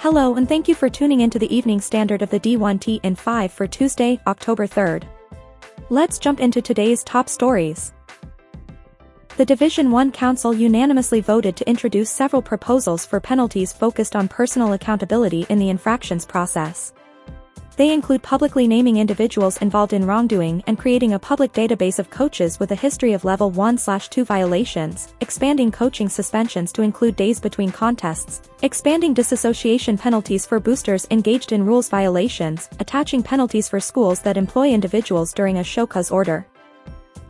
Hello and thank you for tuning into the evening standard of the D1T in 5 for Tuesday, October 3rd. Let's jump into today's top stories. The Division 1 Council unanimously voted to introduce several proposals for penalties focused on personal accountability in the infractions process. They include publicly naming individuals involved in wrongdoing and creating a public database of coaches with a history of level 1-2 violations, expanding coaching suspensions to include days between contests, expanding disassociation penalties for boosters engaged in rules violations, attaching penalties for schools that employ individuals during a show cause order.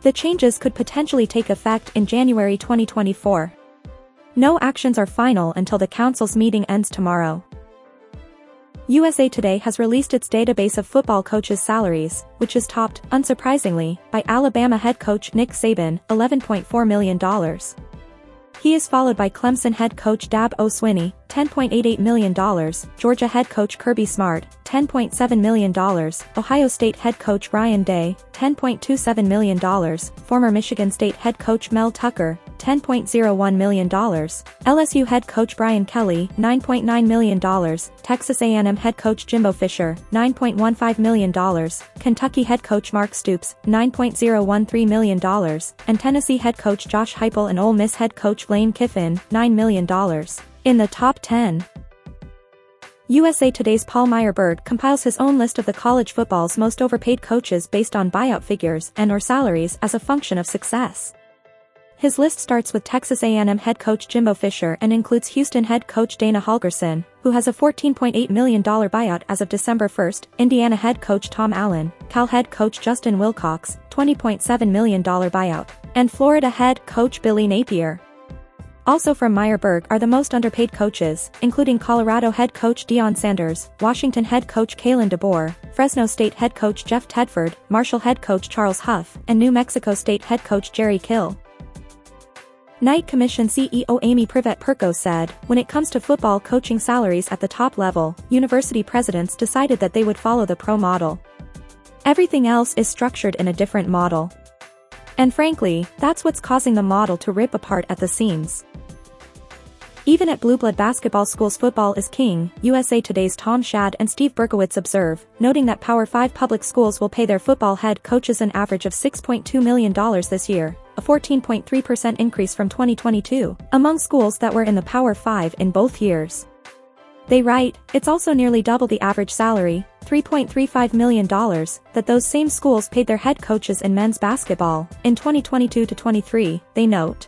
The changes could potentially take effect in January 2024. No actions are final until the council's meeting ends tomorrow. USA Today has released its database of football coaches' salaries, which is topped, unsurprisingly, by Alabama head coach Nick Saban, $11.4 million. He is followed by Clemson head coach Dabo Swinney, $10.88 million, Georgia head coach Kirby Smart, $10.7 million, Ohio State head coach Ryan Day, $10.27 million, former Michigan State head coach Mel Tucker, $10.01 million, LSU head coach Brian Kelly, $9.9 million, Texas A&M head coach Jimbo Fisher, $9.15 million, Kentucky head coach Mark Stoops, $9.013 million, and Tennessee head coach Josh Heupel and Ole Miss head coach Lane Kiffin, $9 million. In the top 10, USA Today's Paul Myerberg compiles his own list of the college football's most overpaid coaches based on buyout figures and or salaries as a function of success. His list starts with Texas A&M head coach Jimbo Fisher and includes Houston head coach Dana Holgorsen, who has a $14.8 million buyout as of December 1, Indiana head coach Tom Allen, Cal head coach Justin Wilcox, $20.7 million buyout, and Florida head coach Billy Napier. Also from Myerberg are the most underpaid coaches, including Colorado head coach Deion Sanders, Washington head coach Kalen DeBoer, Fresno State head coach Jeff Tedford, Marshall head coach Charles Huff, and New Mexico State head coach Jerry Kill. Knight Commission CEO Amy Privette Perko said, when it comes to football coaching salaries at the top level, university presidents decided that they would follow the pro model. Everything else is structured in a different model. And frankly, that's what's causing the model to rip apart at the seams. Even at Blue Blood basketball schools football is king, USA Today's Tom Schad and Steve Berkowitz observe, noting that Power 5 public schools will pay their football head coaches an average of $6.2 million this year, a 14.3% increase from 2022, among schools that were in the Power 5 in both years. They write, it's also nearly double the average salary, $3.35 million, that those same schools paid their head coaches in men's basketball, in 2022 to 23, they note.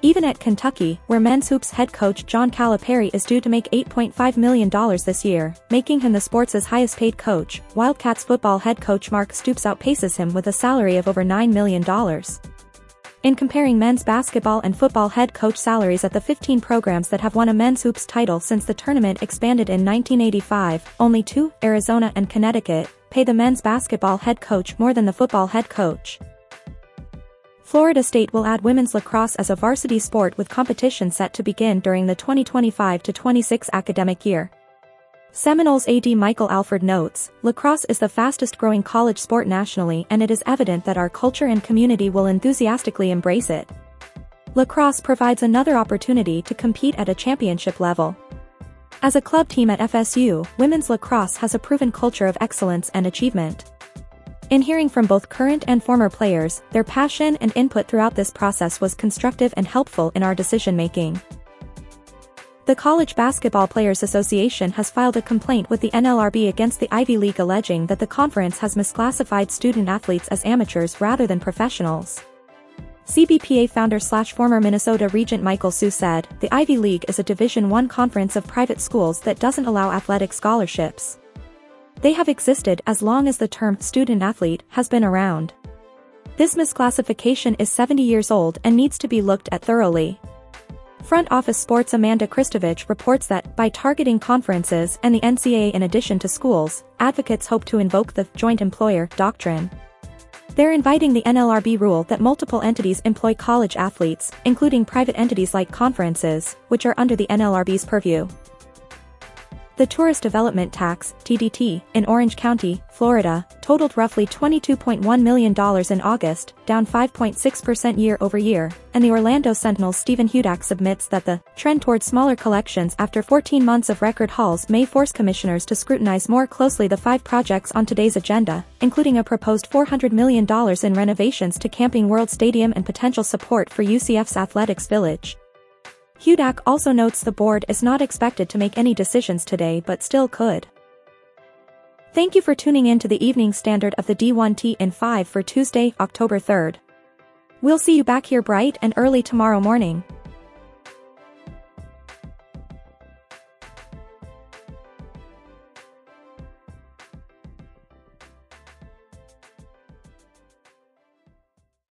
Even at Kentucky, where men's hoops head coach John Calipari is due to make $8.5 million this year, making him the sports' highest paid coach, Wildcats football head coach Mark Stoops outpaces him with a salary of over $9 million. In comparing men's basketball and football head coach salaries at the 15 programs that have won a men's hoops title since the tournament expanded in 1985, only two, Arizona and Connecticut, pay the men's basketball head coach more than the football head coach. Florida State will add women's lacrosse as a varsity sport with competition set to begin during the 2025-26 academic year. Seminoles AD Michael Alford notes, lacrosse is the fastest growing college sport nationally and it is evident that our culture and community will enthusiastically embrace it. Lacrosse provides another opportunity to compete at a championship level. As a club team at FSU, women's lacrosse has a proven culture of excellence and achievement. In hearing from both current and former players, their passion and input throughout this process was constructive and helpful in our decision-making. The College Basketball Players Association has filed a complaint with the NLRB against the Ivy League alleging that the conference has misclassified student athletes as amateurs rather than professionals. CBPA founder slash former Minnesota Regent Michael Hsu said, the Ivy League is a Division I conference of private schools that doesn't allow athletic scholarships. They have existed as long as the term student athlete has been around. This misclassification is 70 years old and needs to be looked at thoroughly. Front Office Sports Amanda Christovich reports that, by targeting conferences and the NCAA in addition to schools, advocates hope to invoke the joint employer doctrine. They're inviting the NLRB rule that multiple entities employ college athletes, including private entities like conferences, which are under the NLRB's purview. The Tourist Development Tax, TDT, in Orange County, Florida, totaled roughly $22.1 million in August, down 5.6% year over year, and the Orlando Sentinel's Stephen Hudak submits that the trend toward smaller collections after 14 months of record hauls may force commissioners to scrutinize more closely the five projects on today's agenda, including a proposed $400 million in renovations to Camping World Stadium and potential support for UCF's Athletics Village. Hudak also notes the board is not expected to make any decisions today but still could. Thank you for tuning in to the evening standard of the D1T in 5 for Tuesday, October 3rd. We'll see you back here bright and early tomorrow morning.